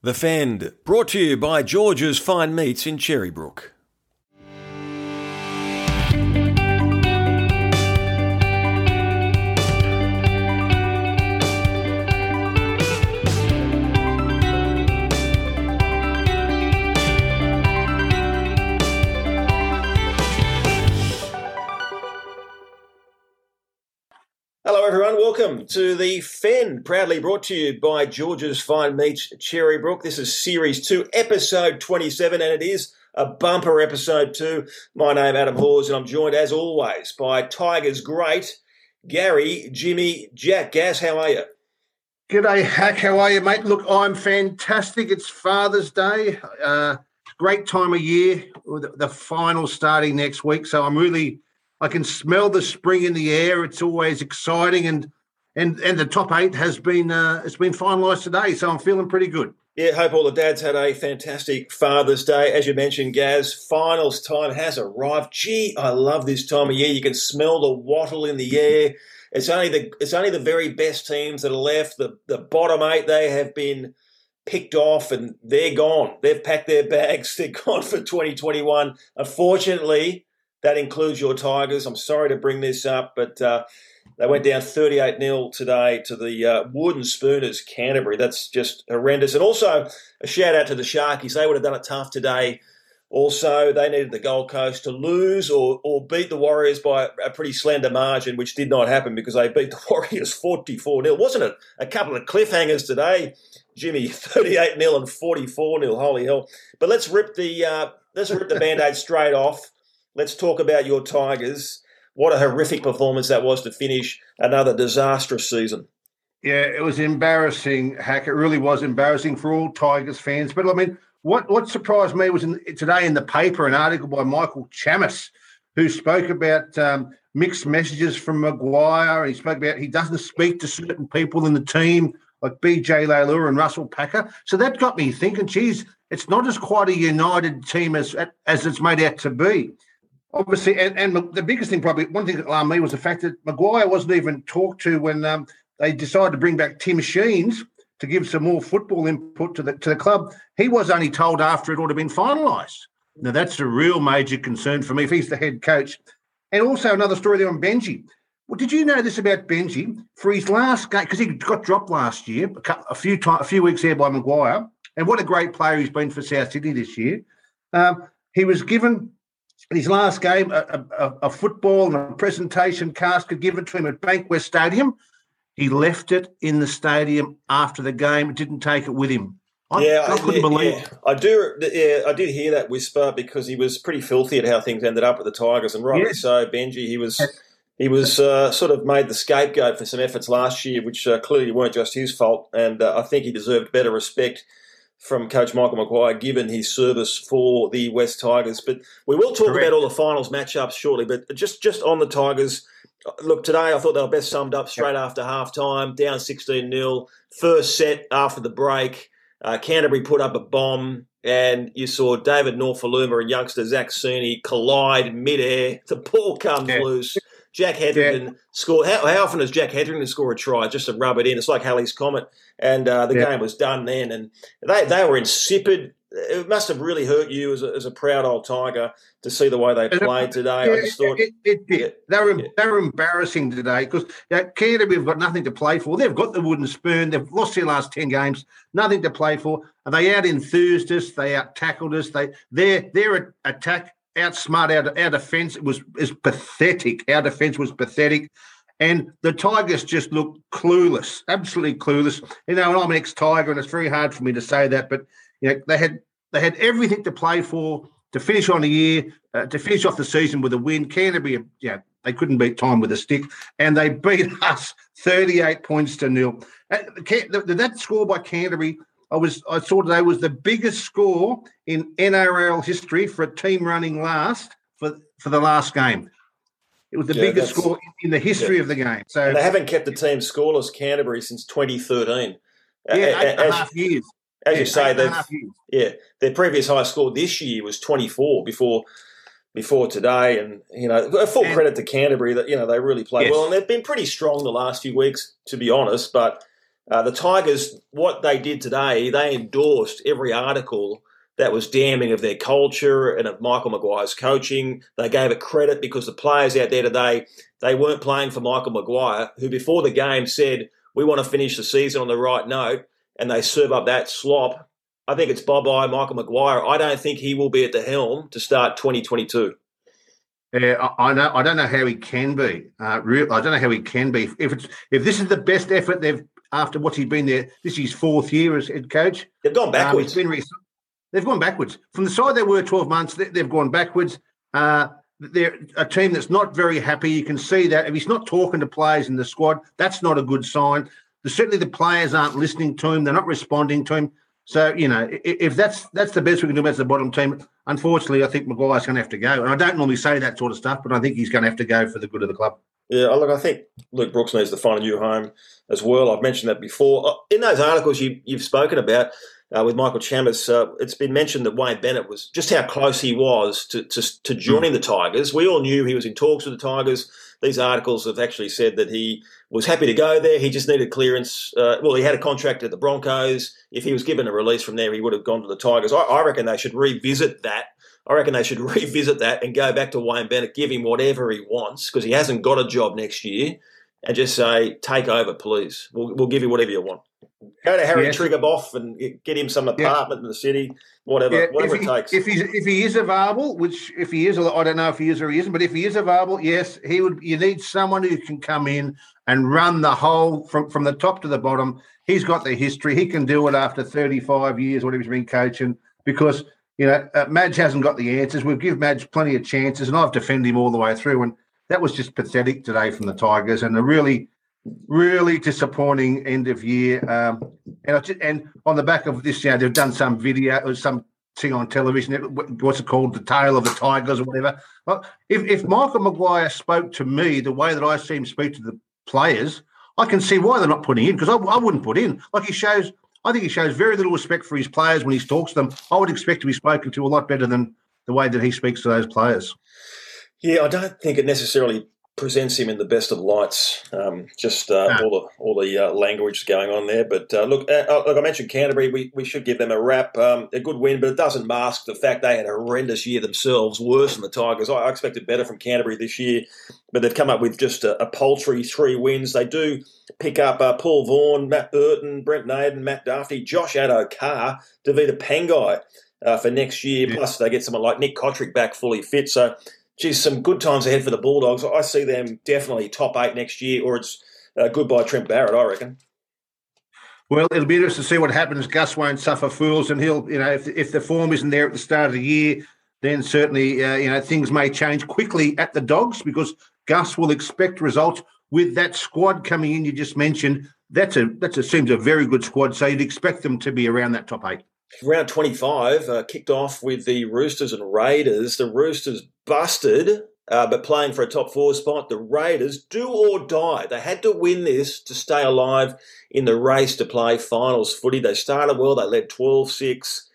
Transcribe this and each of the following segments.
The Fend, brought to you by George's Fine Meats in Cherrybrook. To the Fend, proudly brought to you by George's Fine Meats, Cherrybrook. This is Series 2, Episode 27, and it is a bumper episode too. My name Adam Hawse, and I'm joined, as always, by Tigers great Garry, Jimmy, Jack. Gaz, how are you? G'day, Hack. How are you, mate? Look, I'm fantastic. It's Father's Day. Uh, great time of year. with The final starting next week, so I'm really I can smell the spring in the air. It's always exciting, and and and the top eight has been uh, it's been finalised today, so I'm feeling pretty good. Yeah, hope all the dads had a fantastic Father's Day. As you mentioned, Gaz, finals time has arrived. Gee, I love this time of year. You can smell the wattle in the air. It's only the it's only the very best teams that are left. The the bottom eight they have been picked off and they're gone. They've packed their bags. They're gone for 2021. Unfortunately, that includes your Tigers. I'm sorry to bring this up, but uh, they went down 38 0 today to the uh, Wooden Spooners, Canterbury. That's just horrendous. And also, a shout out to the Sharkies. They would have done it tough today. Also, they needed the Gold Coast to lose or, or beat the Warriors by a pretty slender margin, which did not happen because they beat the Warriors 44 0. Wasn't it a couple of cliffhangers today, Jimmy? 38 0 and 44 0. Holy hell. But let's rip the, uh, let's rip the band aid straight off let's talk about your Tigers. What a horrific performance that was to finish another disastrous season. Yeah, it was embarrassing, Hack. It really was embarrassing for all Tigers fans. But I mean, what what surprised me was in, today in the paper an article by Michael Chammas, who spoke about um, mixed messages from Maguire. He spoke about he doesn't speak to certain people in the team like BJ Leilua and Russell Packer. So that got me thinking, geez, it's not as quite a united team as as it's made out to be obviously, and, and, the biggest thing, probably one thing that alarmed me was the fact that Maguire wasn't even talked to when um, they decided to bring back Tim Sheens to give some more football input to the to the club. He was only told after it ought to have been finalised. Now that's a real major concern for me if he's the head coach. And also another story there on Benji. Well, did you know this about Benji? For his last game, because he got dropped last year, a few time, a few weeks there by Maguire, and what a great player he's been for South Sydney this year. Um, he was given his last game, a, a, a, football and a presentation casket given to him at Bankwest Stadium. He left it in the stadium after the game, didn't take it with him. I, yeah, I couldn't yeah, believe yeah. I do. Yeah, I did hear that whisper because he was pretty filthy at how things ended up at the Tigers, and rightly yeah. so. Benji, he was he was uh, sort of made the scapegoat for some efforts last year, which uh, clearly weren't just his fault, and uh, I think he deserved better respect from Coach Michael Maguire, given his service for the West Tigers. But we will talk Correct. about all the finals matchups shortly. But just just on the Tigers, look, today I thought they were best summed up straight after half time, down 16 0. First set after the break, uh, Canterbury put up a bomb. And you saw David Nofoaluma and youngster Zach Cini collide midair. The ball comes yeah. loose. Jack Hetherington yeah. scored. How, how, often does Jack Hetherington score a try just to rub it in? It's like Halley's Comet. And uh, the yeah. game was done then. And they, they were insipid. It must have really hurt you as a, as a proud old Tiger to see the way they played today. Yeah, I just thought it, it, it they were they were embarrassing today because Canterbury have got nothing to play for. They've got the wooden spoon. They've lost their last ten games, nothing to play for. And they out enthused us. They out tackled us. They their their attack outsmart our, our defence It was is pathetic. Our defence was pathetic. And the Tigers just looked clueless, absolutely clueless. You know, and I'm an ex-Tiger, and it's very hard for me to say that, but you know, they had they had everything to play for to finish on the year, uh, to finish off the season with a win. Canterbury, know, they couldn't beat time with a stick, and they beat us 38 points to nil. Uh, that score by Canterbury I was I saw today was the biggest score in NRL history for a team running last for for the last game. It was the yeah, biggest score in, the history yeah. of the game. So and they haven't kept the team scoreless Canterbury since 2013. Yeah, eight and a half years. As yeah, you say, they yeah, their previous high score this year was 24 before before today, and you know, full and, credit to Canterbury that you know they really played yes. well, and they've been pretty strong the last few weeks, to be honest. But Uh, the Tigers, what they did today, they endorsed every article that was damning of their culture and of Michael Maguire's coaching. They gave it credit because the players out there today, they weren't playing for Michael Maguire, who before the game said, we want to finish the season on the right note, and they serve up that slop. I think it's bye-bye Michael Maguire. I don't think he will be at the helm to start 2022. Yeah, I know. I don't know how he can be. Uh, real, I don't know how he can be. If it's if this is the best effort they've after what he's been there, this is his fourth year as head coach. They've gone backwards. Um, been, they've gone backwards from the side they were twelve months. They, have gone backwards. Uh, they're a team that's not very happy. You can see that if he's not talking to players in the squad, that's not a good sign. certainly, the players aren't listening to him. They're not responding to him. So you know, if that's that's the best we can do against the bottom team, unfortunately, I think Maguire's going to have to go. And I don't normally say that sort of stuff, but I think he's going to have to go for the good of the club. Yeah, look, I think Luke Brooks needs to find a new home as well. I've mentioned that before uh, in those articles you, have spoken about uh, with Michael Chammas, Uh, it's been mentioned that Wayne Bennett was just how close he was to to, to joining the Tigers. We all knew he was in talks with the Tigers. These articles have actually said that he was happy to go there. He just needed clearance. Uh, well, he had a contract at the Broncos. If he was given a release from there, he would have gone to the Tigers. I, I reckon they should revisit that. I reckon they should revisit that and go back to Wayne Bennett, give him whatever he wants because he hasn't got a job next year, and just say, "Take over, please. We'll, we'll give you whatever you want." Go to Harry yes. Triguboff and get him some apartment yeah. in the city, whatever, yeah. whatever he, it takes. If he's if he is available, which if he is, I don't know if he is or he isn't, but if he is available, yes, he would. You need someone who can come in and run the whole from from the top to the bottom. He's got the history. He can do it after thirty five years, whatever he's been coaching, because you know uh, Madge hasn't got the answers. We've given Madge plenty of chances, and I've defended him all the way through. And that was just pathetic today from the Tigers, and a really really disappointing end of year. Um, and just, and on the back of this, you know, they've done some video or some thing on television. What's it called? The Tale of the Tigers or whatever. Well, if if Michael Maguire spoke to me the way that I see him speak to the players, I can see why they're not putting in because I, I wouldn't put in. Like he shows, I think he shows very little respect for his players when he talks to them. I would expect to be spoken to a lot better than the way that he speaks to those players. Yeah, I don't think it necessarily presents him in the best of lights. Um, just uh, all the all the uh, language going on there. But uh, look, uh, uh, like I mentioned, Canterbury, we, we should give them a wrap. Um, a good win, but it doesn't mask the fact they had a horrendous year themselves, worse than the Tigers. I, expected better from Canterbury this year, but they've come up with just a, a paltry three wins. They do pick up uh, Paul Vaughan, Matt Burton, Brent Naden, Matt Duffy, Josh Addo-Carr, Tevita Pangai. for next year, yeah. plus they get someone like Nick Cotric back fully fit. So geez, some good times ahead for the Bulldogs. I see them definitely top eight next year, or it's uh, goodbye Trent Barrett, I reckon. Well, it'll be interesting to see what happens. Gus won't suffer fools, and he'll, you know, if, if the form isn't there at the start of the year, then certainly, uh, you know, things may change quickly at the Dogs because Gus will expect results with that squad coming in. You just mentioned that's a that's a seems a very good squad, so you'd expect them to be around that top eight. Round 25 uh, kicked off with the Roosters and Raiders. The Roosters busted, uh, but playing for a top four spot. The Raiders do or die. They had to win this to stay alive in the race to play finals footy. They started well, they led 12 6,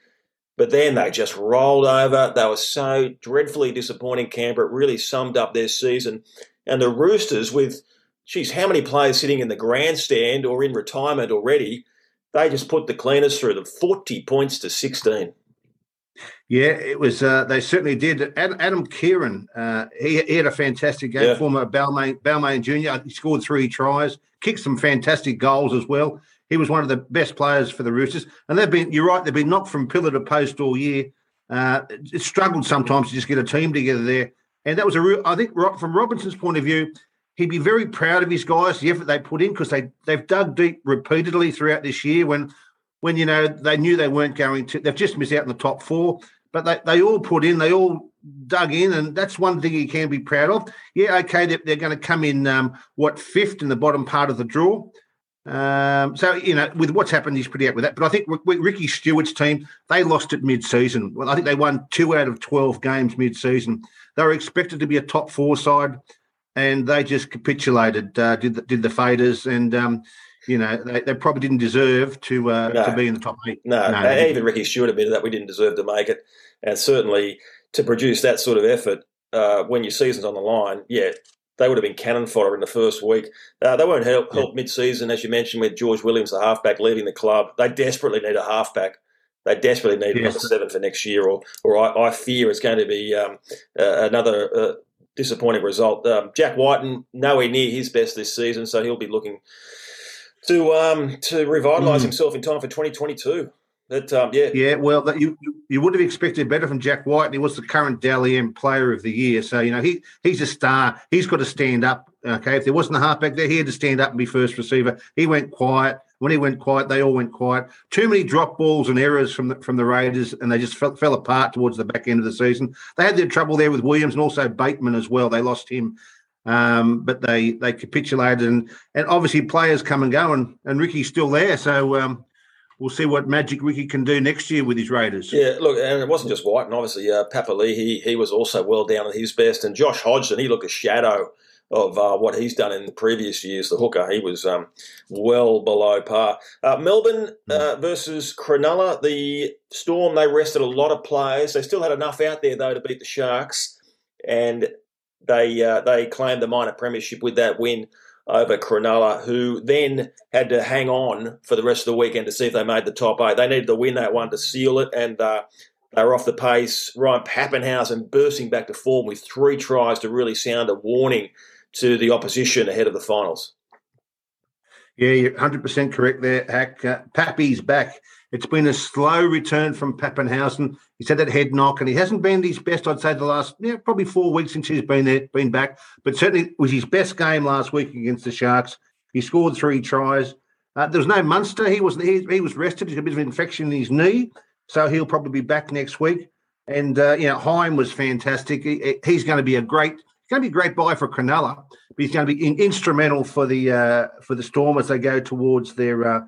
but then they just rolled over. They were so dreadfully disappointing, Canberra. It really summed up their season. And the Roosters, with, geez, how many players sitting in the grandstand or in retirement already? They just put the cleaners through them, 40 points to 16. Yeah, it was. Uh, they certainly did. Adam Keighran uh, he, he, had a fantastic game. Yeah. Former Balmain, Balmain Junior, he scored three tries, kicked some fantastic goals as well. He was one of the best players for the Roosters, and they've been. You're right. They've been knocked from pillar to post all year. Uh, it struggled sometimes to just get a team together there, and that was a real. I think from Robinson's point of view, he'd be very proud of his guys, the effort they put in, because they they've dug deep repeatedly throughout this year. When when you know they knew they weren't going to, they've just missed out in the top four, but they, they all put in, they all dug in, and that's one thing he can be proud of. Yeah, okay, they're, they're going to come in um, what fifth in the bottom part of the draw. Um, so you know, with what's happened, he's pretty happy with that. But I think Ricky Stuart's team they lost it mid-season. Well, I think they won two out of twelve games mid-season. They were expected to be a top four side and they just capitulated. Uh, did the, did the faders, and um, you know they, they, probably didn't deserve to uh, no. to be in the top eight. No, no even Ricky Stuart admitted that we didn't deserve to make it, and certainly to produce that sort of effort uh, when your season's on the line, yeah, they would have been cannon fodder in the first week. Uh, they won't help, help yeah. mid-season, as you mentioned, with George Williams, the halfback, leaving the club. They desperately need a halfback. They desperately need yes. number seven for next year, or or I, I fear it's going to be um, uh, another uh, disappointing result. Um, Jack Wighton nowhere near his best this season, so he'll be looking to um, to revitalise mm. himself in time for 2022. But um, yeah, yeah. Well, you you would have expected better from Jack White. and He was the current Dally M Player of the Year, so you know he he's a star. He's got to stand up. Okay, if there wasn't a halfback there, he had to stand up and be first receiver. He went quiet. When he went quiet, they all went quiet. Too many drop balls and errors from the, from the Raiders, and they just fell, fell apart towards the back end of the season. They had their trouble there with Williams and also Bateman as well. They lost him um, but they they capitulated and and obviously players come and go and, and Ricky's still there so um, we'll see what Magic Ricky can do next year with his Raiders. Yeah, look, and it wasn't just White, and obviously uh, Papali'i, he, he was also well down at his best, and Josh Hodgson, he looked a shadow of uh, what he's done in the previous years. The hooker, he was um, well below par. Uh, Melbourne uh, versus Cronulla, the Storm, they rested a lot of players. They still had enough out there, though, to beat the Sharks, and they uh, they claimed the minor premiership with that win over Cronulla, who then had to hang on for the rest of the weekend to see if they made the top eight. They needed to win that one to seal it, and uh, they were off the pace. Ryan Papenhuyzen bursting back to form with three tries to really sound a warning to the opposition ahead of the finals. Yeah, you're 100% correct there, Hack. Uh, Pappy's back. It's been a slow return from Papenhuyzen. He's had that head knock, and he hasn't been his best. I'd say the last, yeah, probably four weeks since he's been there, been back. But certainly was his best game last week against the Sharks. He scored three tries. Uh, there was no Munster. He was he, he was rested. He's got a bit of infection in his knee, so he'll probably be back next week. And uh, you know, Hynes was fantastic. He, he's going to be a great, going to be a great buy for Cronulla. But he's going to be in, instrumental for the uh, for the Storm as they go towards their uh,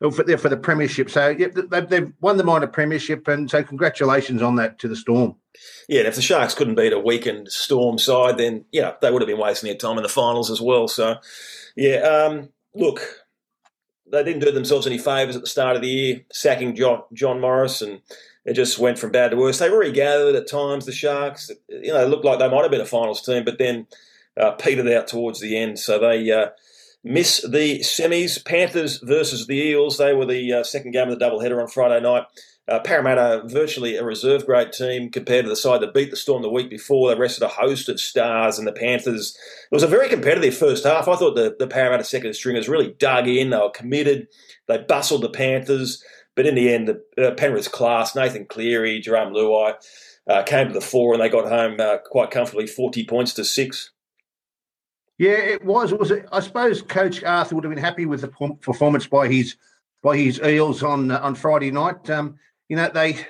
for the, for the premiership. So yeah, they've, they've won the minor premiership, and so congratulations on that to the Storm. Yeah, and if the Sharks couldn't beat a weakened Storm side, then yeah, they would have been wasting their time in the finals as well. So yeah, um, look, they didn't do themselves any favours at the start of the year, sacking John, John Morris, and it just went from bad to worse. They regathered at times. The Sharks, you know, looked like they might have been a finals team, but then uh, petered out towards the end. So they. Uh, miss the semis. Panthers versus the Eels. They were the uh, second game of the doubleheader on Friday night. Uh, Parramatta, virtually a reserve grade team compared to the side that beat the Storm the week before. They rested a host of stars, and the Panthers. It was a very competitive first half. I thought the, the Parramatta second stringers really dug in. They were committed. They bustled the Panthers. But in the end, the uh, Penrith class, Nathan Cleary, Jarome Luai, uh, came to the fore, and they got home uh, quite comfortably, 40 points to six. Yeah, it was. It. I suppose Coach Arthur would have been happy with the performance by his by his Eels on uh, on Friday night. Um, you know, they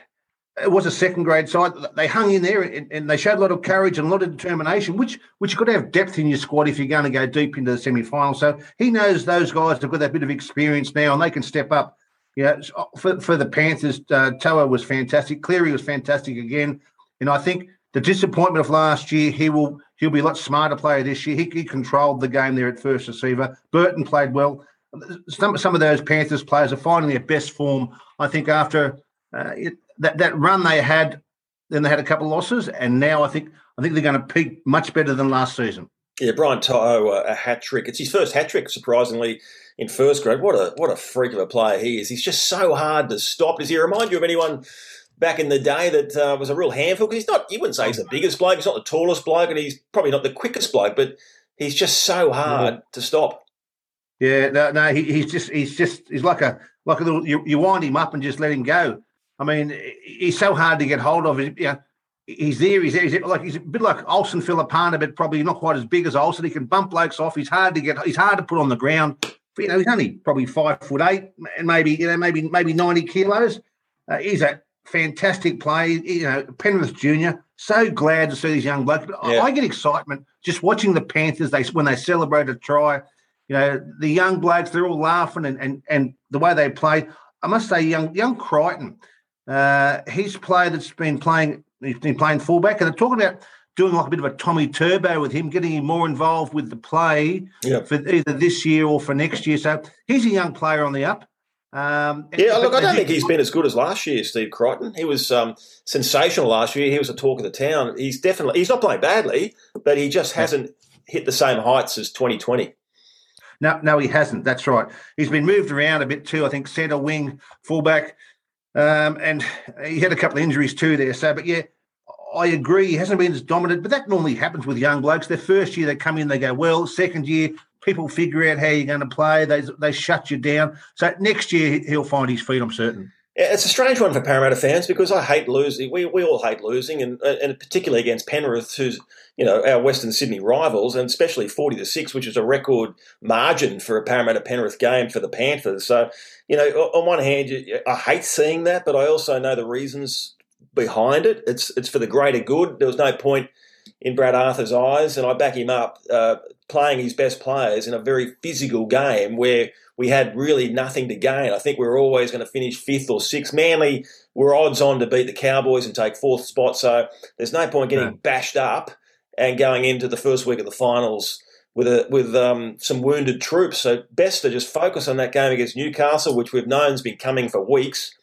it was a second grade side. They hung in there and, and, they showed a lot of courage and a lot of determination, which which you've got to have depth in your squad if you're going to go deep into the semi final. So he knows those guys have got that bit of experience now and they can step up. Yeah, for, for the Panthers, uh, To'o was fantastic. Cleary was fantastic again. And I think the disappointment of last year, he will he'll be a lot smarter player this year. He, he controlled the game there at first receiver. Burton played well. Some some of those Panthers players are finding their best form. I think after uh, it, that that run they had, then they had a couple of losses, and now I think I think they're going to peak much better than last season. Yeah, Brian To'o, a, a hat trick. It's his first hat trick, surprisingly, in first grade. What a what a freak of a player he is. He's just so hard to stop. Does he remind you of anyone back in the day that uh, was a real handful because he's not, you wouldn't say he's the biggest bloke, he's not the tallest bloke, and he's probably not the quickest bloke, but he's just so hard yeah. to stop. Yeah, no, no, he, he's just, he's just, he's like a, like a little, you, you wind him up and just let him go. I mean, he's so hard to get hold of. You know, he's there, he's there, he's there. like he's a bit like Olsen Filipaina, but probably not quite as big as Olsen. He can bump blokes off. He's hard to get. He's hard to put on the ground. But, you know, he's only probably five foot eight, and maybe you know, maybe maybe ninety kilos. Uh, he's a fantastic play. You know, Penrith Junior. So glad to see these young blokes. Yeah. I get excitement just watching the Panthers. They when they celebrate a try. You know, the young blokes they're all laughing and and and the way they play. I must say, young young Crichton. Uh, he's a player that's been playing. He's been playing fullback, and they're talking about doing like a bit of a Tommy Turbo with him, getting him more involved with the play yeah. for either this year or for next year. So he's a young player on the up. Um, yeah, look, I don't think he's been as good as last year, Steve Crichton. He was um, sensational last year. He was a talk of the town. He's definitely he's not playing badly, but he just hasn't hit the same heights as 2020. No, no, he hasn't. That's right. He's been moved around a bit too. I think centre wing, fullback, um, and he had a couple of injuries too there. So, but yeah, I agree. He hasn't been as dominant, but that normally happens with young blokes. Their first year, they come in, they go well. Second year, people figure out how you're going to play. They they shut you down. So next year, he'll find his feet. I'm certain. It's a strange one for Parramatta fans because I hate losing. We, we all hate losing, and and particularly against Penrith, who's you know our Western Sydney rivals, and especially forty to six, which is a record margin for a Parramatta Penrith game for the Panthers. So you know, on one hand, I hate seeing that, but I also know the reasons behind it. It's it's for the greater good. There was no point in Brad Arthur's eyes, and I back him up, uh, playing his best players in a very physical game where we had really nothing to gain. I think we were always going to finish fifth or sixth. Manly were odds on to beat the Cowboys and take fourth spot, so there's no point getting bashed up and going into the first week of the finals with a, with um, some wounded troops. So best to just focus on that game against Newcastle, which we've known has been coming for weeks.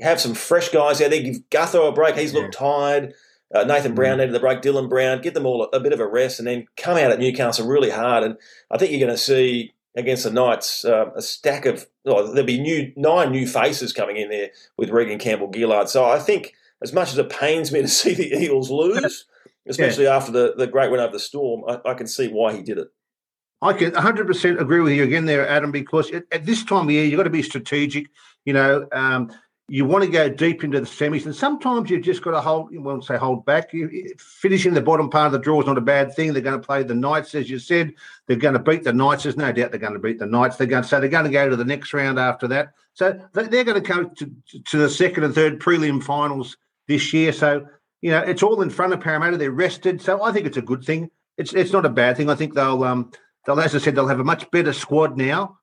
Have some fresh guys out there. Give Gutho a break. He's looked tired. Uh, Nathan Brown mm. needed the break. Dylan Brown, give them all a, a, bit of a rest, and then come out at Newcastle really hard. And I think you're going to see against the Knights uh, a stack of well, there'll be new nine new faces coming in there with Reagan Campbell Gillard. So I think as much as it pains me to see the Eagles lose, especially yeah. after the, the great win over the Storm, I, I, can see why he did it. I can 100% agree with you again there, Adam, because at, at this time of year, you've got to be strategic. You know, um, you want to go deep into the semis, and sometimes you've just got to hold. You won't say hold back. You, finishing the bottom part of the draw is not a bad thing. They're going to play the Knights, as you said. They're going to beat the Knights. There's no doubt they're going to beat the Knights. They're going so they're going to go to the next round after that. So they're going to go to, to the second and third prelim finals this year. So you know it's all in front of Parramatta. They're rested, so I think it's a good thing. It's it's not a bad thing. I think they'll um they'll as I said they'll have a much better squad now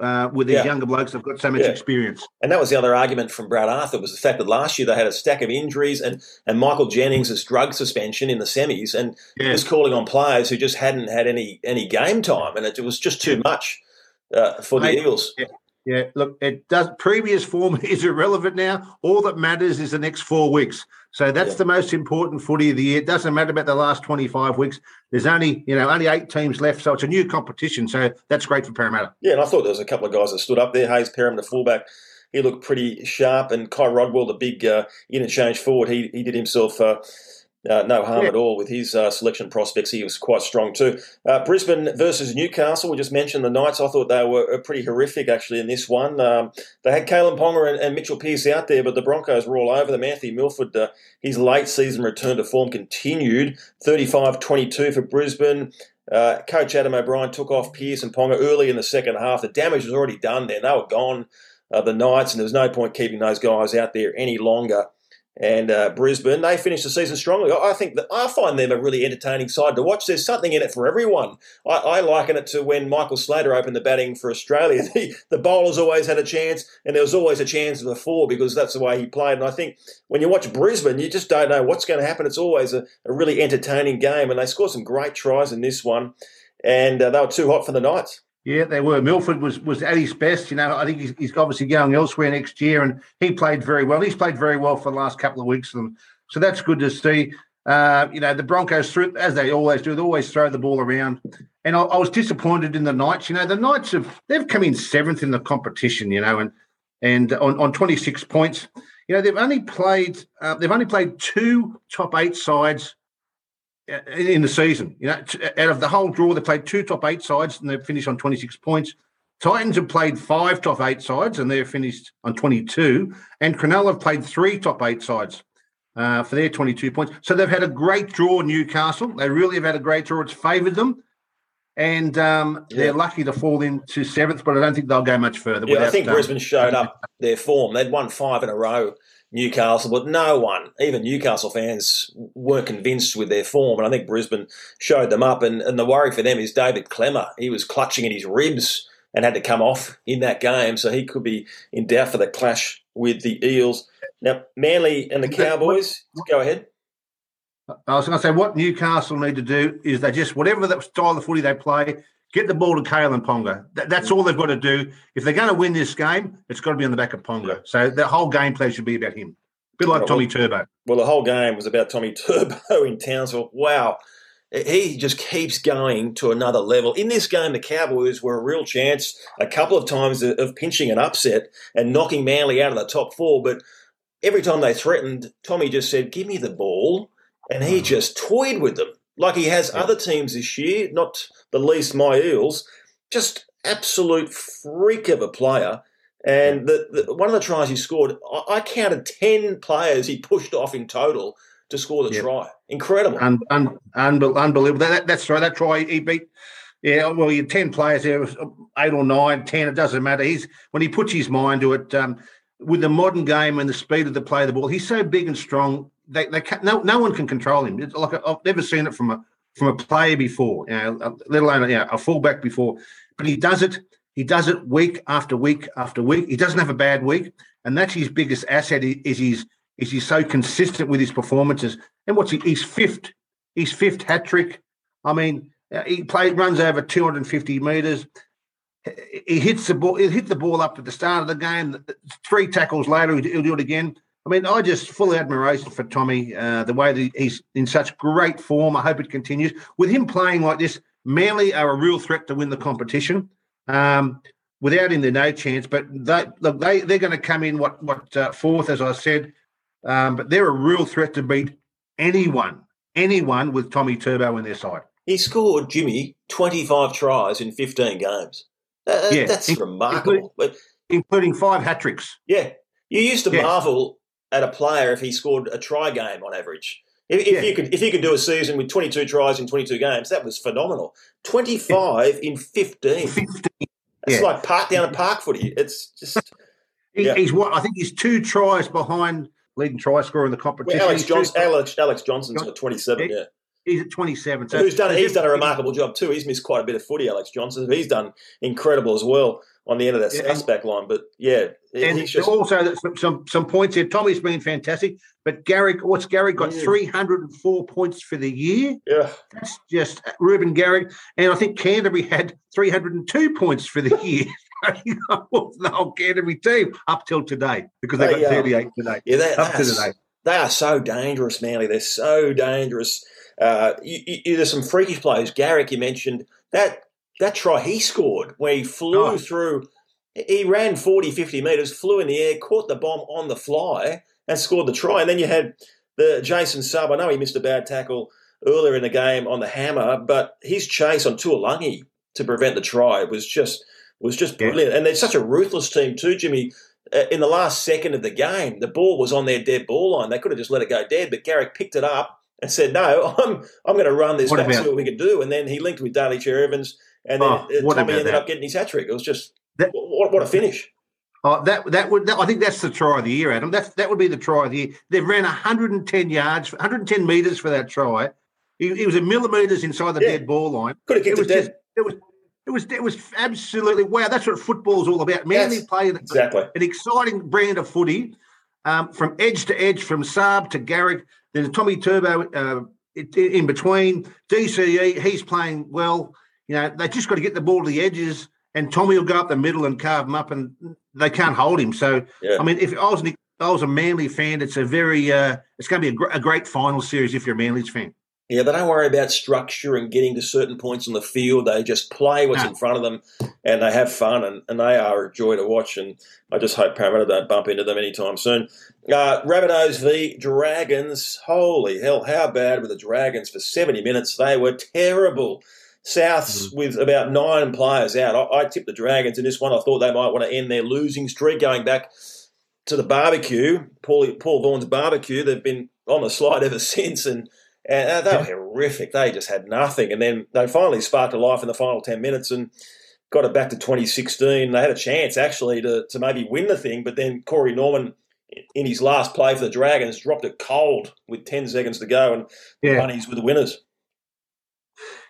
uh, with these yeah. younger blokes that've got so much yeah. experience. And that was the other argument from Brad Arthur was the fact that last year they had a stack of injuries and, and Michael Jennings' drug suspension in the semis and yeah. was calling on players who just hadn't had any any game time and it, was just too much uh, for the Eagles. Yeah, look, it does. Previous form is irrelevant now. All that matters is the next four weeks. So that's yeah. the most important footy of the year. It doesn't matter about the last twenty-five weeks. There's only you know only eight teams left, so it's a new competition. So that's great for Parramatta. Yeah, and I thought there was a couple of guys that stood up there. Hayes Perham, the fullback, he looked pretty sharp, and Kai Rodwell, the big uh, interchange forward, he he did himself. Uh, uh, no harm yeah. at all with his uh, selection prospects. He was quite strong too. Uh, Brisbane versus Newcastle. We just mentioned the Knights. I thought they were uh, pretty horrific actually in this one. Um, they had Kalyn Ponga and, and, Mitchell Pearce out there, but the Broncos were all over them. Anthony Milford, uh, his late season return to form continued. 35-22 for Brisbane. Uh, Coach Adam O'Brien took off Pearce and Ponga early in the second half. The damage was already done then. They were gone. the Knights, and there was no point keeping those guys out there any longer and uh, Brisbane. They finished the season strongly. I think that I find them a really entertaining side to watch. There's something in it for everyone. I, I liken it to when Michael Slater opened the batting for Australia. The, the bowlers always had a chance, and there was always a chance before because that's the way he played. And I think when you watch Brisbane, you just don't know what's going to happen. It's always a, a really entertaining game, and they scored some great tries in this one, and uh, they were too hot for the Knights. Yeah, they were. Milford was was at his best. You know, I think he's, he's obviously going elsewhere next year, and he played very well. He's played very well for the last couple of weeks, and so that's good to see. Uh, you know, the Broncos threw as they always do. They always throw the ball around, and I, I, was disappointed in the Knights. You know, the Knights have they've come in seventh in the competition. You know, and and on, on twenty six points. You know, they've only played uh, they've only played two top eight sides in the season. You know, out of the whole draw, they played two top eight sides and they finished on 26 points. Titans have played five top eight sides and they're finished on 22. And Cronulla have played three top eight sides uh, for their 22 points. So they've had a great draw, Newcastle. They really have had a great draw. It's favoured them. And um, yeah. they're lucky to fall into seventh, but I don't think they'll go much further. Yeah, I think um, Brisbane showed up their form. They'd won five in a row Newcastle, but no one, even Newcastle fans, weren't convinced with their form. And I think Brisbane showed them up. And, and the worry for them is David Klemmer. He was clutching at his ribs and had to come off in that game, so he could be in doubt for the clash with the Eels. Now, Manly and the Cowboys, go ahead. I was going to say what Newcastle need to do is they just whatever the style of footy they play, Get the ball to Kalyn Ponga. That, that's all they've got to do. If they're going to win this game, it's got to be on the back of Ponga. So the whole gameplay should be about him. A bit like Tommy Turbo. Well, the whole game was about Tommy Turbo in Townsville. Wow. he just keeps going to another level. In this game, the Cowboys were a real chance a couple of times of pinching an upset and knocking Manly out of the top four. But every time they threatened, Tommy just said, Give me the ball. And he mm. just toyed with them like he has other teams this year, not the least my Eels. Just absolute freak of a player. And the, the, one of the tries he scored, I, I counted 10 players he pushed off in total to score the yep. try. Incredible. Un, un, unbelievable. That, that, that's right. That try he beat. Yeah, well, you had ten players there, eight or nine, ten. It doesn't matter. He's when he puts his mind to it. Um, with the modern game and the speed of the play of the ball, he's so big and strong. They, they can, no, no one can control him. It's like i have never seen it from a from a player before, you know, let alone you know, a fullback before. But he does it. He does it week after week after week. He doesn't have a bad week, and that's his biggest asset. Is his is he's so consistent with his performances. And what's he? He's fifth. He's fifth hat trick. I mean, uh, he played runs over 250 meters. He hits the ball. He hit the ball up at the start of the game. Three tackles later, he'll do it again. I mean, I just full admiration for Tommy. Uh, the way that he's in such great form. I hope it continues. With him playing like this, Manly are a real threat to win the competition. Um, without him, they're no chance. But they, look, they they're going to come in what what uh, fourth, as I said. Um, but they're a real threat to beat anyone, anyone with Tommy Turbo in their side. He scored, Jimmy, 25 tries in 15 games. Uh, yeah, that's remarkable. Including, but, including five hat tricks. Yeah. You used to yeah. marvel at a player if he scored a try game on average. If, if yeah. you could if you could do a season with 22 tries in 22 games, that was phenomenal. 25 in 15. 15. It's like park down a park footy. It's just. He, he's what I think he's two tries behind leading try scorer in the competition. Well, Alex, Johnson, Alex, Alex Johnson's at 27, yeah. He's at 27. So who's done? He's done a remarkable job too. He's missed quite a bit of footy, Alex Johnson. He's done incredible as well on the end of that yeah, line. But yeah, and just... also some some points here. Tommy's been fantastic, but Garrick, what's Garrick got? Mm. 304 points for the year. Yeah, that's just Reuben Garrick, and I think Canterbury had 302 points for the year. the whole Canterbury team up till today because they, they got 38 um, today. Yeah, they, up to today. They are so dangerous, Manly. They're so dangerous. Uh, you, you, there's some freakish players. Garrick, you mentioned that that try he scored where he flew oh. through. He ran 40, 50 metres, flew in the air, caught the bomb on the fly, and scored the try. And then you had the Jason Saab. I know he missed a bad tackle earlier in the game on the hammer, but his chase on Tuilagi to prevent the try was just was just brilliant. Yeah. And they're such a ruthless team too, Jimmy. Uh, in the last second of the game, the ball was on their dead ball line. They could have just let it go dead, but Garrick picked it up and said, "No, I'm I'm going to run this what back, see what we can do." And then he linked with Daly Cherry Evans, and then oh, Tommy ended that? up getting his hat trick. It was just that, what, what a finish! Oh, that that would that, I think that's the try of the year, Adam. That's that would be the try of the year. They've ran 110 yards, 110 meters for that try. He, he was a millimeters inside the yeah. dead ball line. Could have kicked it, it. Just, it was it was it was absolutely wow. That's what football is all about. Manly playing exactly an exciting brand of footy um, from edge to edge, from Saab to Garrick. There's Tommy Turbo uh, in between. DCE, he's playing well. You know, they just got to get the ball to the edges, and Tommy will go up the middle and carve him up, and they can't hold him. So, yeah. I mean, if I was an, I was a Manly fan, it's a very uh, it's going to be a, gr- a great final series if you're a Manly's fan. Yeah, they don't worry about structure and getting to certain points on the field. They just play what's in front of them and they have fun and, and they are a joy to watch. And I just hope Parramatta don't bump into them anytime soon. Uh, Rabbitohs v Dragons. Holy hell, how bad were the Dragons for 70 minutes? They were terrible. Souths mm-hmm. with about nine players out. I, I tipped the Dragons in this one. I thought they might want to end their losing streak going back to the barbecue, Paul, Paul Vaughan's barbecue. They've been on the slide ever since and and they were horrific. They just had nothing. And then they finally sparked a life in the final 10 minutes and got it back to 2016. They had a chance, actually, to, to maybe win the thing. But then Corey Norman, in his last play for the Dragons, dropped it cold with 10 seconds to go. And yeah. the Bunnies were the winners.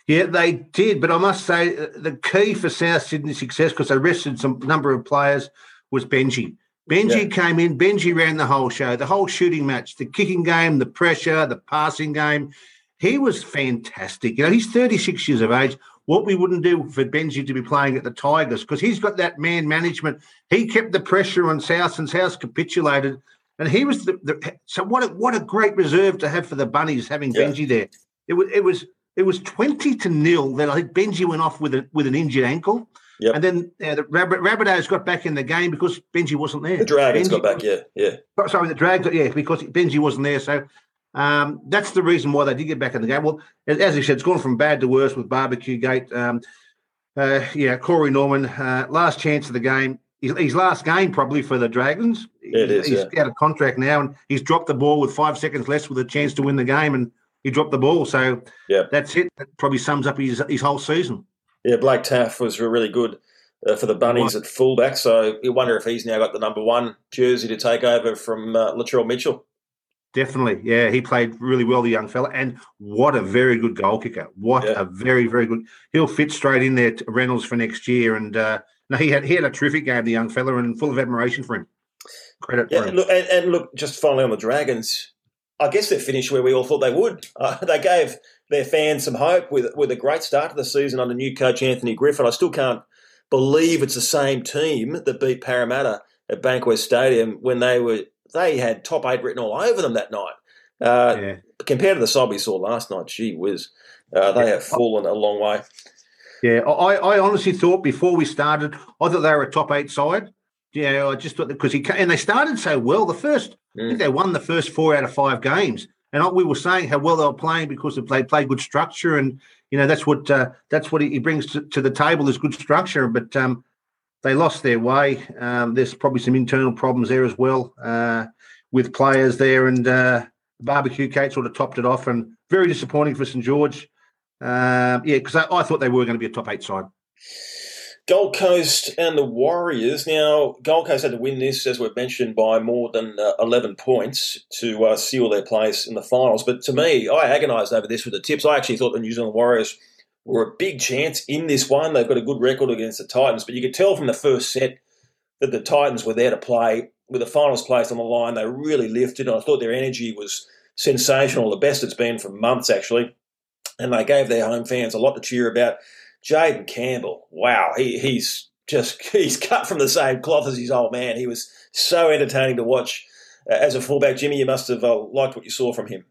Yeah, they did. But I must say, uh, the key for South Sydney's success, because they rested some number of players, was Benji. Benji yeah. came in, Benji ran the whole show, the whole shooting match, the kicking game, the pressure, the passing game. He was fantastic. You know, he's 36 years of age. What we wouldn't do for Benji to be playing at the Tigers because he's got that man management. He kept the pressure on South and South capitulated. And he was the, the so what a, what a great reserve to have for the Bunnies having yeah. Benji there. It was it was it was twenty to nil. Then I think Benji went off with a, with an injured ankle. Yep. And then uh, the Rabbit, Rabbitohs got back in the game because Benji wasn't there. The Dragons Benji, got back, yeah, yeah. Sorry, the Drags, yeah, because Benji wasn't there. So um, that's the reason why they did get back in the game. Well, as, you said, it's gone from bad to worse with Barbecue Gate. Um, uh, yeah, Corey Norman, uh, last chance of the game. His, his, last game probably for the Dragons. It is, he's yeah. out of contract now, and he's dropped the ball with five seconds less with a chance to win the game, and he dropped the ball. So yeah, that's it. That probably sums up his his whole season. Yeah, Blake Taaffe was really good uh, for the Bunnies at fullback. So you wonder if he's now got the number one jersey to take over from uh, Latrell Mitchell. Definitely, yeah, he played really well, the young fella, and what a very good goal kicker! What Yeah. a very, very good. He'll fit straight in there, to Reynolds for next year, and uh, no, he had he had a terrific game, the young fella, and full of admiration for him. Credit Yeah, for him. and look, and, and look, just finally on the Dragons, I guess they finished where we all thought they would. Uh, they gave their fans some hope with with a great start to the season under new coach Anthony Griffin. I still can't believe it's the same team that beat Parramatta at Bankwest Stadium when they were they had top eight written all over them that night. Uh, yeah. Compared to the side we saw last night, gee whiz, uh, they have fallen a long way. Yeah, I, I honestly thought before we started, I thought they were a top eight side. Yeah, I just thought because he and they started so well. The first, I Mm. think they won the first four out of five games, and we were saying how well they were playing because they play play good structure, and you know that's what uh, that's what he he brings to, to the table is good structure. But um, they lost their way. Um, there's probably some internal problems there as well uh, with players there, and uh, barbecue gate sort of topped it off, and very disappointing for St George. Um, yeah, because I, I thought they were going to be a top eight side. Gold Coast and the Warriors. Now, Gold Coast had to win this, as we've mentioned, by more than uh, 11 points to uh, seal their place in the finals. But to me, I agonised over this with the tips. I actually thought the New Zealand Warriors were a big chance in this one. They've got a good record against the Titans, but you could tell from the first set that the Titans were there to play. With the finals place on the line, they really lifted, and I thought their energy was sensational, the best it's been for months, actually. And they gave their home fans a lot to cheer about. Jayden Campbell, wow, he, he's just he's cut from the same cloth as his old man. He was so entertaining to watch uh, as a fullback. Jimmy, you must have uh, liked what you saw from him.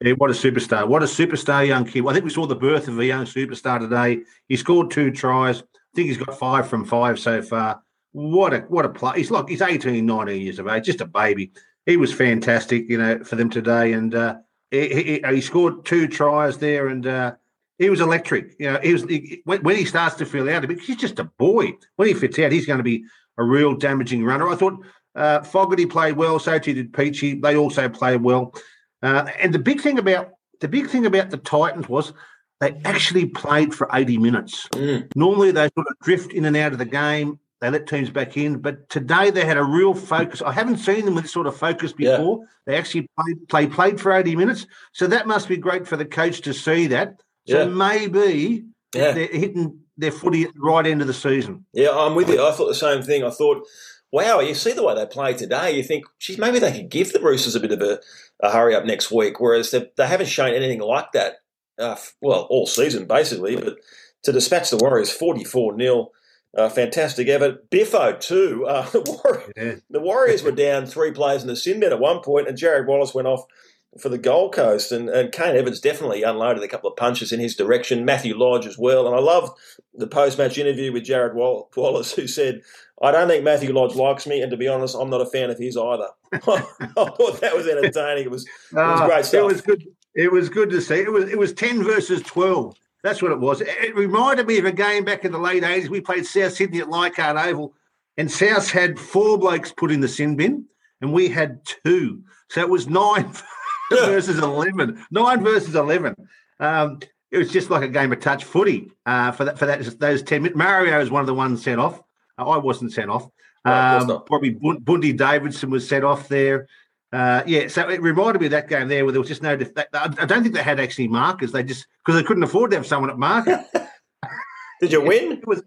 Yeah, what a superstar! What a superstar, young kid. I think we saw the birth of a young superstar today. He scored two tries. I think he's got five from five so far. What a what a play! He's like he's 18, 19 years of age, just a baby. He was fantastic, you know, for them today, and uh, he, he, he scored two tries there, and uh, he was electric. You know, he was he, when, he starts to feel out a bit. He's just a boy. When he fits out, he's going to be a real damaging runner. I thought uh, Fogarty played well. So too did Peachy. They also played well. Uh, and the big thing about the big thing about the Titans was they actually played for 80 minutes. Mm. Normally they sort of drift in and out of the game. They let teams back in, but today they had a real focus. I haven't seen them with this sort of focus Yeah. before. They actually played, play, played for 80 minutes. So that must be great for the coach to see that. So Yeah. maybe Yeah. they're hitting their footy at the right end of the season. Yeah, I'm with you. I thought the same thing. I thought, wow, you see the way they play today, you think, geez, maybe they could give the Roosters a bit of a, a hurry up next week, whereas they, they haven't shown anything like that, uh, well, all season, basically. But to dispatch the Warriors 44 0, uh, fantastic effort. Biffo, too. Uh, the, Warriors, Yeah. the Warriors were down three players in the sin bin at one point, and Jarrod Wallace went off for the Gold Coast, and, and Kane Evans definitely unloaded a couple of punches in his direction. Matthew Lodge as well, and I loved the post-match interview with Jarrod Wallace, who said, "I don't think Matthew Lodge likes me, and to be honest, I'm not a fan of his either." I thought that was entertaining. It was Ah, great stuff. It was good. It was good to see. It was it was ten versus twelve. That's what it was. It, it reminded me of a game back in the late eighties. We played South Sydney at Leichhardt Oval, and South had four blokes put in the sin bin, and we had two. So it was nine versus eleven. Nine versus eleven. Um, it was just like a game of touch footy uh, for that for that those ten minutes. Mario is one of the ones sent off. Uh, I wasn't sent off. No, of Um, probably Bun- Bundy Davidson was sent off there. Uh, yeah, so it reminded me of that game there where there was just no. Def- I I don't think they had actually markers. They just because they couldn't afford to have someone at marker. Did you win? It was,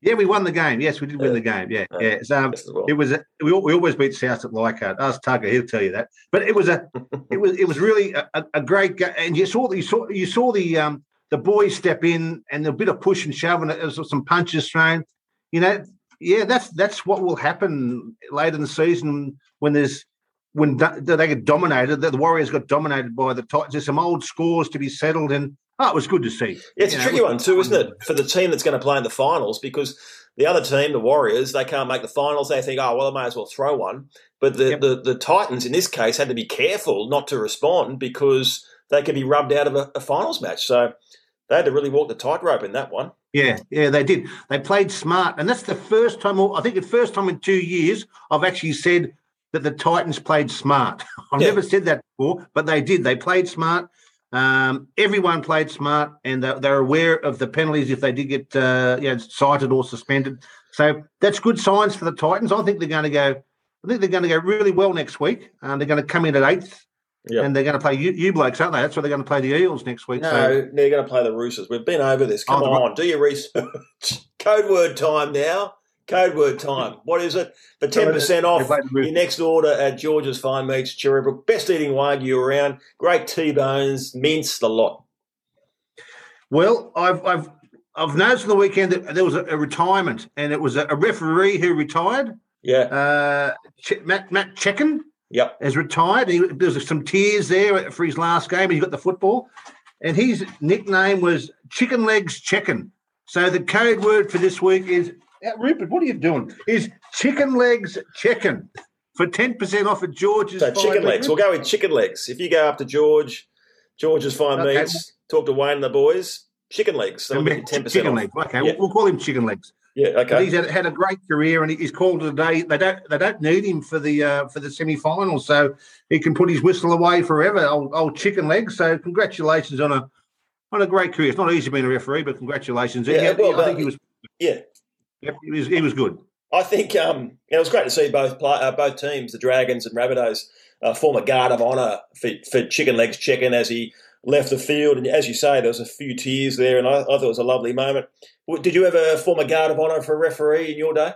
yeah, we won the game. Yes, we did win the game. Yeah, yeah. So, um, well. it was. A, we, we always beat South at Leichhardt. Ask Tugger; he'll tell you that. But it was a. it was. It was really a, a, great game, and you saw you saw you saw the um the boys step in and a bit of push and shove and there was some punches thrown. You know, yeah, that's that's what will happen later in the season when there's when they get dominated, the Warriors got dominated by the Titans. There's some old scores to be settled, and it was good to see. Yeah, it's you a know, tricky one too, isn't it, for the team that's going to play in the finals because the other team, the Warriors, they can't make the finals. They think, oh well, I may as well throw one. But the, yep. the, the Titans in this case had to be careful not to respond because they could be rubbed out of a, a finals match. So they had to really walk the tightrope in that one. Yeah, yeah, they did. They played smart, and that's the first time. I think the first time in two years I've actually said that the Titans played smart. I've yeah. never said that before, but they did. They played smart. Um, everyone played smart, and they're, they're, aware of the penalties if they did get uh, you know, cited or suspended. So that's good signs for the Titans. I think they're going to go. I think they're going to go really well next week. Um, they're going to come in at eighth. Yep. And they're going to play you, you blokes, aren't they? That's why they're going to play the Eels next week. No, so. they're going to play the Roosters. We've been over this. Come oh, on, do your research. Code word time now. Code word time. What is it? For 10% off your next order at George's Fine Meats, Cherrybrook. Best eating Wagyu around. Great T-bones, mince, the lot. Well, I've, I've, I've noticed on the weekend that there was a, a retirement and it was a, a, referee who retired. Yeah. Uh, Ch- Matt, Matt Cecchin. Yep. Has retired. He, there was some tears there for his last game. He got the football. And his nickname was Chicken Legs Chicken. So the code word for this week is Rupert, what are you doing? Is chicken legs chicken for 10% off at George's. So chicken legs. We'll go with chicken legs. If you go up to George, George's Fine okay. Meats, talk to Wayne and the boys, chicken legs. That'll get 10% chicken off. legs. Okay, yeah. we'll, call him chicken legs. Yeah, okay. But he's had, had, a great career, and he's called today. They don't they don't need him for the uh, for the semi finals, so he can put his whistle away forever. Old, old chicken legs. So congratulations on a on a great career. It's not easy being a referee, but congratulations. Yeah, he, well, I think he was. Yeah, Yep, he was, he was good. I think um, it was great to see both play, uh, both teams, the Dragons and Rabbitohs, uh, form a guard of honour for, for Chicken Legs Chicken as he left the field. And as you say, there was a few tears there, and I, I thought it was a lovely moment. Did you ever form a guard of honour for a referee in your day?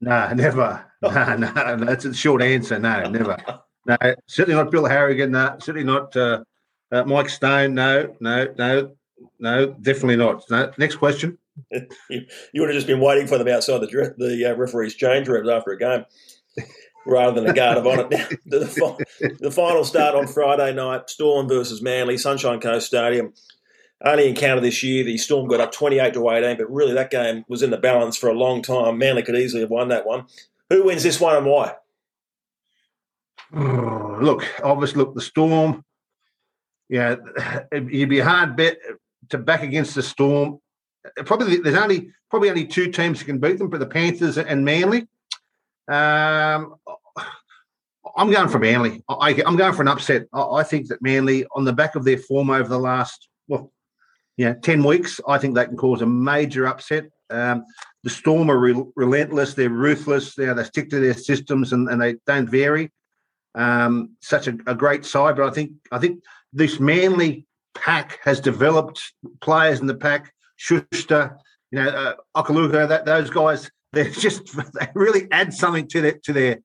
No, never. No, no, that's a short answer. No, never. No, certainly not Bill Harrigan. No, certainly not uh, uh, Mike Stone. No, no, no, no, definitely not. No. Next question. you, you, would have just been waiting for them outside the the uh, referee's change rooms after a game, rather than a guard of honour. Now, the, the final start on Friday night: Storm versus Manly, Sunshine Coast Stadium. Only encounter this year, the Storm got up twenty-eight to eighteen, but really that game was in the balance for a long time. Manly could easily have won that one. Who wins this one and why? Look, obviously, look the Storm. Yeah, you'd be hard bet to back against the Storm probably there's only probably only two teams that can beat them, but the Panthers and Manly. Um, I'm going for Manly. I, am going for an upset. I, I, think that Manly, on the back of their form over the last well, yeah, ten weeks, I think they can cause a major upset. Um, the Storm are re- relentless. They're ruthless. They, they stick to their systems and, and they don't vary. Um, such a, a great side, but I think I think this Manly pack has developed players in the pack Schuster, you know, uh, Okuluka, that those guys, they just they really add something to their to their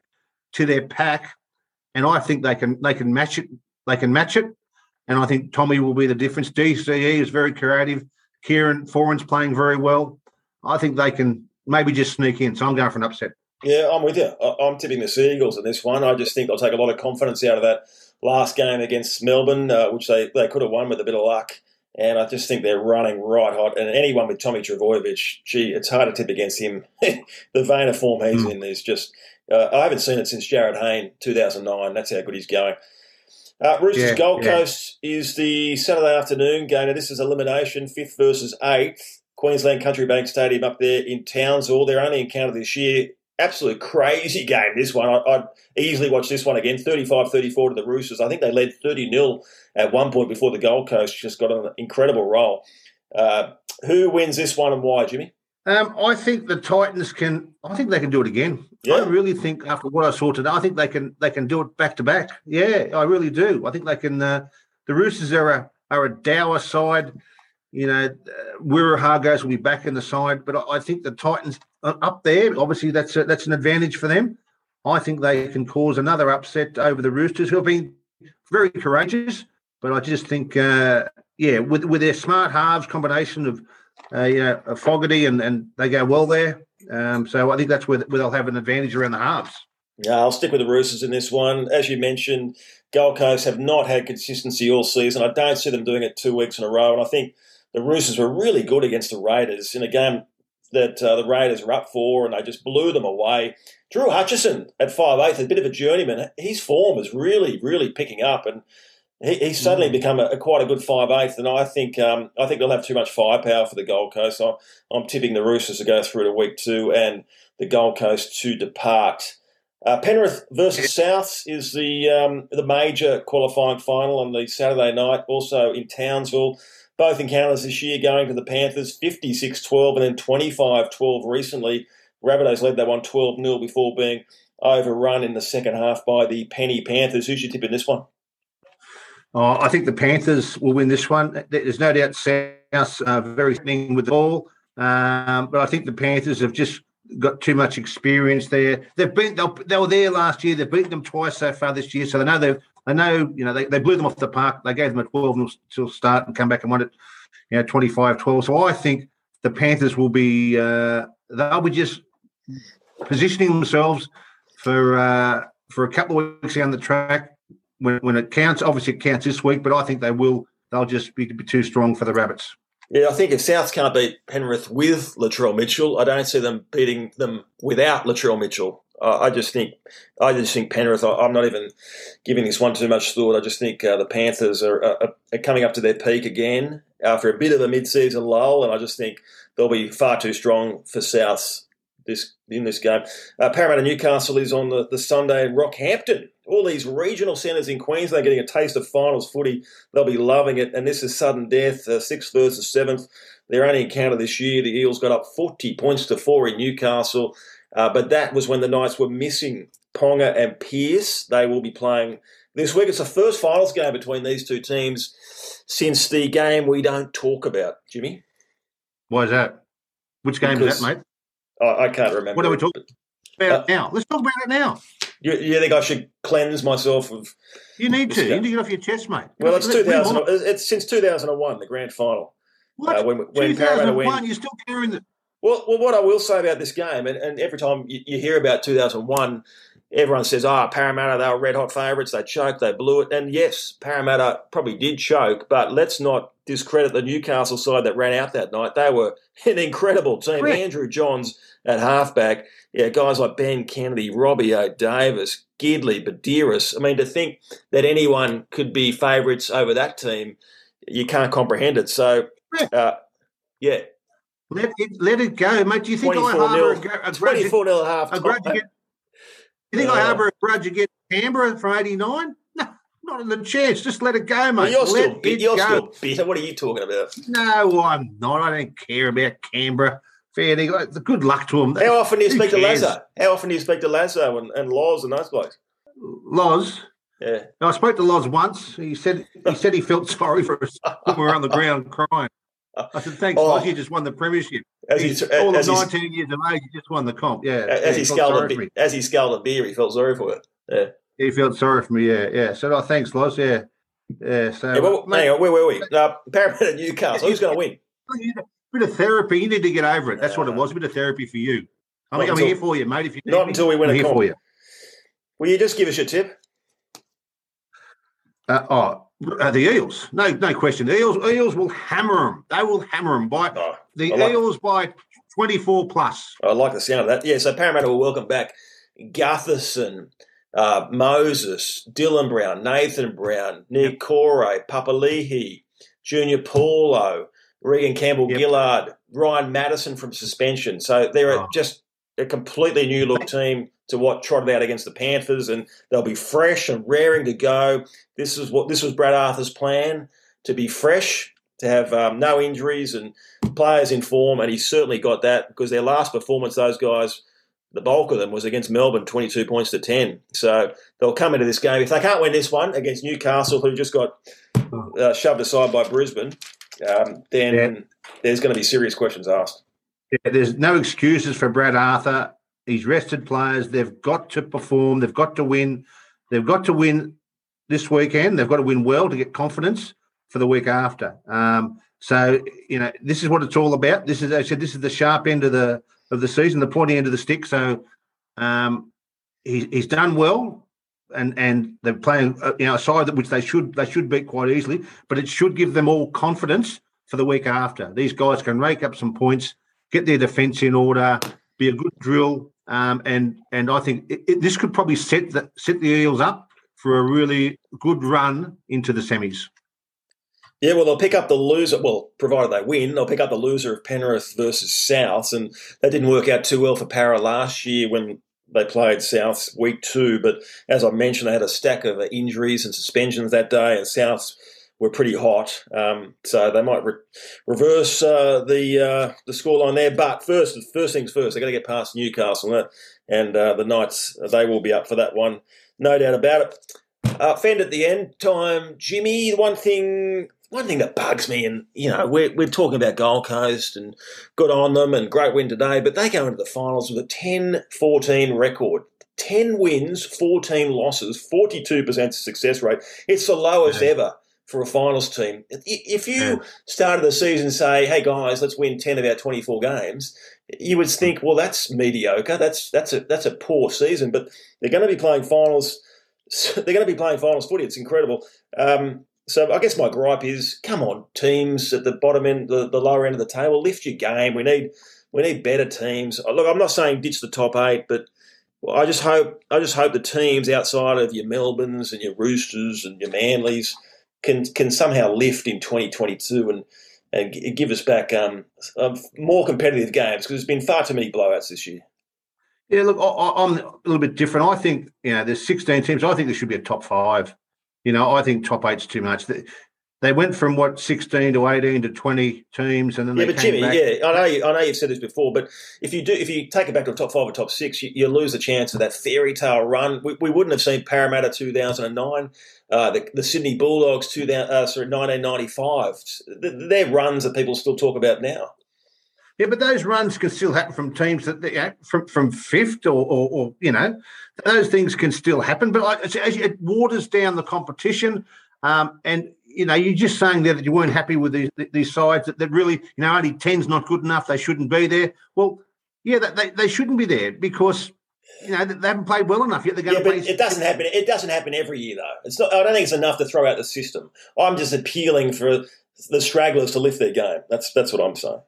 to their pack, and I think they can they can match it. They can match it, and I think Tommy will be the difference. DCE is very creative. Kieran Foran's playing very well. I think they can maybe just sneak in. So I'm going for an upset. Yeah, I'm with you. I'm tipping the Seagulls in this one. I just think they'll take a lot of confidence out of that last game against Melbourne, uh, which they, they could have won with a bit of luck. And I just think they're running right hot. And anyone with Tommy Trbojevic, gee, it's hard to tip against him. the vein of form he's mm. in is just. Uh, I haven't seen it since Jarryd Hayne, 2009. That's how good he's going. Uh, Roosters yeah, Gold yeah. Coast is the Saturday afternoon game. Now, this is elimination, fifth versus eighth. Queensland Country Bank Stadium up there in Townsville. They're only encountered this year absolute crazy game, this one. I, would easily watch this one again. 35 34 to the Roosters. I think they led 30 0 at one point before the Gold Coast just got an incredible roll. Uh, who wins this one and why, Jimmy? Um, I think the Titans can. I think they can do it again. Yeah. I really think after what I saw today, I think they can. They can do it back to back. Yeah, I really do. I think they can. Uh, the Roosters are a are a dour side. You know, uh, Waerea-Hargreaves will be back in the side, but I, I think the Titans up there. Obviously, that's a, that's an advantage for them. I think they can cause another upset over the Roosters, who have been very courageous. But I just think, uh, yeah, with with their smart halves combination of uh, you know Fogarty and and they go well there. Um, so I think that's where, where they'll have an advantage around the halves. Yeah, I'll stick with the Roosters in this one. As you mentioned, Gold Coast have not had consistency all season. I don't see them doing it two weeks in a row. And I think the Roosters were really good against the Raiders in a game that uh, the Raiders were up for, and they just blew them away. Drew Hutchison at five eighth, a bit of a journeyman. His form is really, really picking up, and he, he's suddenly mm. become a, a, quite a good five eighth. And I think um, I think they'll have too much firepower for the Gold Coast. So I'm tipping the Roosters to go through to week two, and the Gold Coast to depart. Uh, Penrith versus Souths is the um, the major qualifying final on the Saturday night, also in Townsville. Both encounters this year going to the Panthers 56 12 and then 25 12 recently. Rabbitohs led that one 12 0 before being overrun in the second half by the Penny Panthers. Who's your tip in this one? Oh, I think the Panthers will win this one. There's no doubt South uh, very thing with the ball, um, but I think the Panthers have just got too much experience there. They've been they were there last year. They've beaten them twice so far this year, so they know they they know you know they, they blew them off the park. They gave them a 12 to start and come back and won it, you know, 25-12. So I think the Panthers will be uh, they'll be just positioning themselves for uh, for a couple of weeks down the track when when it counts. Obviously, it counts this week, but I think they will. They'll just be, be too strong for the Rabbits. Yeah, I think if Souths can't beat Penrith with Latrell Mitchell, I don't see them beating them without Latrell Mitchell. I just think, I just think Penrith. I, am not even giving this one too much thought. I just think uh, the Panthers are, are, are, coming up to their peak again after a bit of a mid-season lull, and I just think they'll be far too strong for Souths this in this game. Uh, Parramatta Newcastle is on the, the Sunday in Rockhampton. All these regional centres in Queensland getting a taste of finals footy. They'll be loving it. And this is sudden death, uh, sixth versus seventh. Their only encounter this year, the Eels got up 40 points to four in Newcastle. Uh, but that was when the Knights were missing Ponga and Pearce. They will be playing this week. It's the first finals game between these two teams since the game we don't talk about, Jimmy. Why is that? Which game because, is that, mate? I, I can't remember. What are we talking about uh, now? Let's talk about it now. You, you, think I should cleanse myself of? You need to. You need to get off your chest, mate. Well, it's two thousand. It's since two thousand and one, the grand final. What? Uh, when when Parramatta win, you're still carrying the. Well, well, what I will say about this game, and, and every time you, you hear about 2001, everyone says, "Ah, oh, Parramatta, they were red hot favourites. They choked, they blew it." And yes, Parramatta probably did choke, but let's not discredit the Newcastle side that ran out that night. They were an incredible team. Andrew Johns at halfback, yeah, guys like Ben Kennedy, Robbie O'Davis, Gidley, Badiris. I mean, to think that anyone could be favourites over that team, you can't comprehend it. So, uh, yeah. Let it, let it go, mate. Do you think I harbour a, a 24 nil half? A grudge against, you think uh, I harbour a grudge against Canberra for 89? No, not in the chance. Just let it go, mate. You're, let still, you're still bitter. What are you talking about? No, I'm not. I don't care about Canberra fair. Got good luck to them. How often do you speak to Lazo? How often do you speak to Lazo and, and Loz and those guys? Laws. Yeah. I spoke to Loz once. He said he said he felt sorry for us when we were on the ground crying. I said, thanks, oh. Loz. You just won the premiership. As he's, all of 19 years of age, you just won the comp. Yeah. As, yeah, he, sculled a, as he a beer, he felt sorry for it. Yeah. He felt sorry for me. Yeah. Yeah. So, oh, thanks, Loz. Yeah. Yeah. So, yeah, well, mate, hang on, where were we? Uh, Parramatta Newcastle. Who's going to win? bit of therapy. You need to get over it. That's what it was. A bit of therapy for you. I mean, I'm here for you, mate. If you not until we win I'm a here for you. Will you just give us your tip? Uh, oh, uh, the Eels. No, no question. The Eels, Eels will hammer them. They will hammer them by oh, the like, Eels by twenty-four plus. I like the sound of that. Yeah. So Parramatta will welcome back Gutherson, uh, Moses, Dylan Brown, Nathan Brown, Nick Corey, Papali'i, Junior Paulo, Reagan Campbell yep. Gillard, Ryan Matterson from suspension. So there are oh. just a completely new look team to what trotted out against the Panthers, and they'll be fresh and raring to go. This is what this was Brad Arthur's plan to be fresh, to have um, no injuries and players in form, and he certainly got that because their last performance, those guys, the bulk of them was against Melbourne, twenty-two points to ten. So they'll come into this game if they can't win this one against Newcastle, who just got uh, shoved aside by Brisbane um, then yeah. there's going to be serious questions asked. There's no excuses for Brad Arthur. He's rested players. They've got to perform. They've got to win. They've got to win this weekend. They've got to win well to get confidence for the week after. Um, so you know this is what it's all about. This is I said this is the sharp end of the of the season, the pointy end of the stick. So um, he, he's done well, and and they're playing uh, you know a side that which they should they should beat quite easily. But it should give them all confidence for the week after. These guys can rake up some points, get their defence in order, be a good drill, um, and and I think it, it, this could probably set the set the Eels up for a really good run into the semis. Yeah, well, they'll pick up the loser. Well, provided they win, they'll pick up the loser of Penrith versus Souths, and that didn't work out too well for Para last year when they played Souths week two. But as I mentioned, they had a stack of injuries and suspensions that day, and Souths were pretty hot. Um, so they might re- reverse uh, the uh, the scoreline there. But first, first things first, they've got to get past Newcastle, and uh, the Knights they will be up for that one, no doubt about it. Uh, Fend at the end time, Jimmy. One thing, one thing that bugs me, and you know, we're we're talking about Gold Coast and good on them and great win today, but they go into the finals with a 10-14 record. 10 wins, 14 losses, 42% success rate. It's the lowest ever for a finals team. If you started the season say, "Hey guys, let's win ten of our twenty-four games," you would think, "Well, that's mediocre. That's that's a that's a poor season." But they're going to be playing finals. They're going to be playing finals footy. It's incredible. Um, so I guess my gripe is, come on, teams at the bottom end, the, the lower end of the table, lift your game. We need we need better teams. Look, I'm not saying ditch the top eight, but I just hope I just hope the teams outside of your Melbournes and your Roosters and your Manlys can can somehow lift in 2022 and and give us back um, more competitive games because there's been far too many blowouts this year. Yeah, look, I, am a little bit different. I think you know there's 16 teams. I think there should be a top five. You know, I think top eight's too much they went from what sixteen to eighteen to twenty teams, and then yeah, but Jimmy, back. yeah, I know, you, I know you've said this before, but if you do, if you take it back to the top five or top six, you, you lose the chance of that fairy tale run. We, we wouldn't have seen Parramatta two thousand and nine, uh, the, the Sydney Bulldogs two thousand, uh, sorry, nineteen ninety five. They're runs that people still talk about now. Yeah, but those runs can still happen from teams that they, from from fifth or, or, or, you know those things can still happen. But as it waters down the competition, um, and you know, you're just saying there that you weren't happy with these, these sides that, that really, you know, only 10's not good enough. They shouldn't be there. Well, yeah, they, they shouldn't be there because you know they haven't played well enough yet. They're going yeah, to but play. It doesn't happen. It doesn't happen every year though. It's not. I don't think it's enough to throw out the system. I'm just appealing for the stragglers to lift their game. That's that's what I'm saying.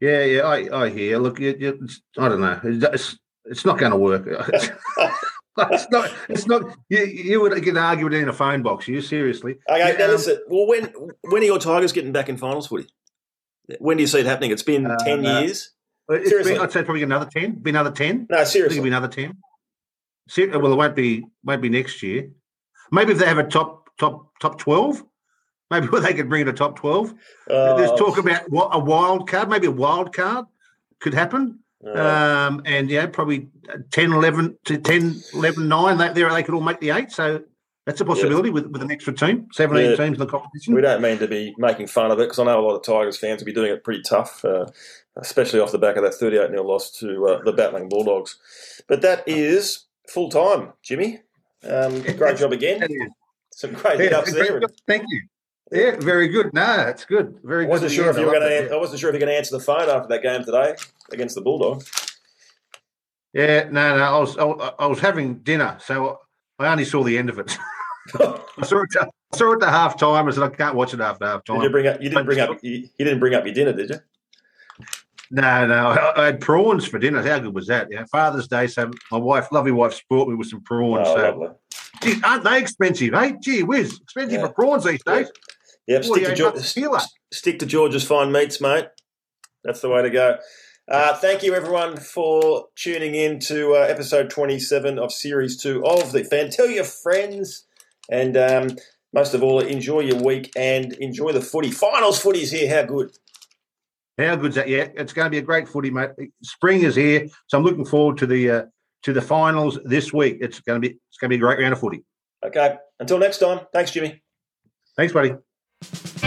Yeah, yeah, I, I hear. Look, you, you, I don't know. It's, it's not going to work. it's not. It's not. You, you would get an argument in a phone box. You seriously? Okay, now um, listen. Well, when when are your Tigers getting back in finals footy? When do you see it happening? It's been uh, ten uh, years. Seriously, been, I'd say probably another ten. Be another ten. No, seriously, it'll be another ten. Well, it won't be. Won't be next year. Maybe if they have a top top top twelve. Maybe they could bring in a top twelve. Uh, There's talk about what a wild card. Maybe a wild card could happen. Um, and yeah, probably 10, 11 to 10, 11, 9. They, there they could all make the eight. So that's a possibility yes. with, with an extra team, 17 yeah. teams in the competition. We don't mean to be making fun of it because I know a lot of Tigers fans will be doing it pretty tough, uh, especially off the back of that 38 0 loss to uh, the Battling Bulldogs. But that is full time, Jimmy. Um, great job again. Some great yeah, hit ups there. Thank you. Yeah, very good. No, it's good. Very I wasn't Sure if you were going to. I wasn't sure if you were going to answer the phone after that game today against the Bulldogs. Yeah, no, no. I was I, was having dinner, so I only saw the end of it. I saw it. I saw it at half time. I said I can't watch it after half time. Did you bring up? You didn't bring up. You, you didn't bring up your dinner, did you? No, no. I, I, had prawns for dinner. How good was that? Yeah, Father's Day. So my wife, lovely wife, sport me with some prawns. Oh, so, aren't they expensive? Hey, gee whiz, expensive yeah. for prawns these days. Yep, stick to, George, stick to George's fine meats, mate. That's the way to go. Uh, thank you, everyone, for tuning in to uh, episode 27 of Series 2 of The Fend. Tell your friends, and um, most of all, enjoy your week and enjoy the footy. Finals footy is here. How good? How good's that? Yeah, it's going to be a great footy, mate. Spring is here, so I'm looking forward to the uh, to the finals this week. It's going to be it's going to be a great round of footy. Okay. Until next time. Thanks, Jimmy. Thanks, buddy you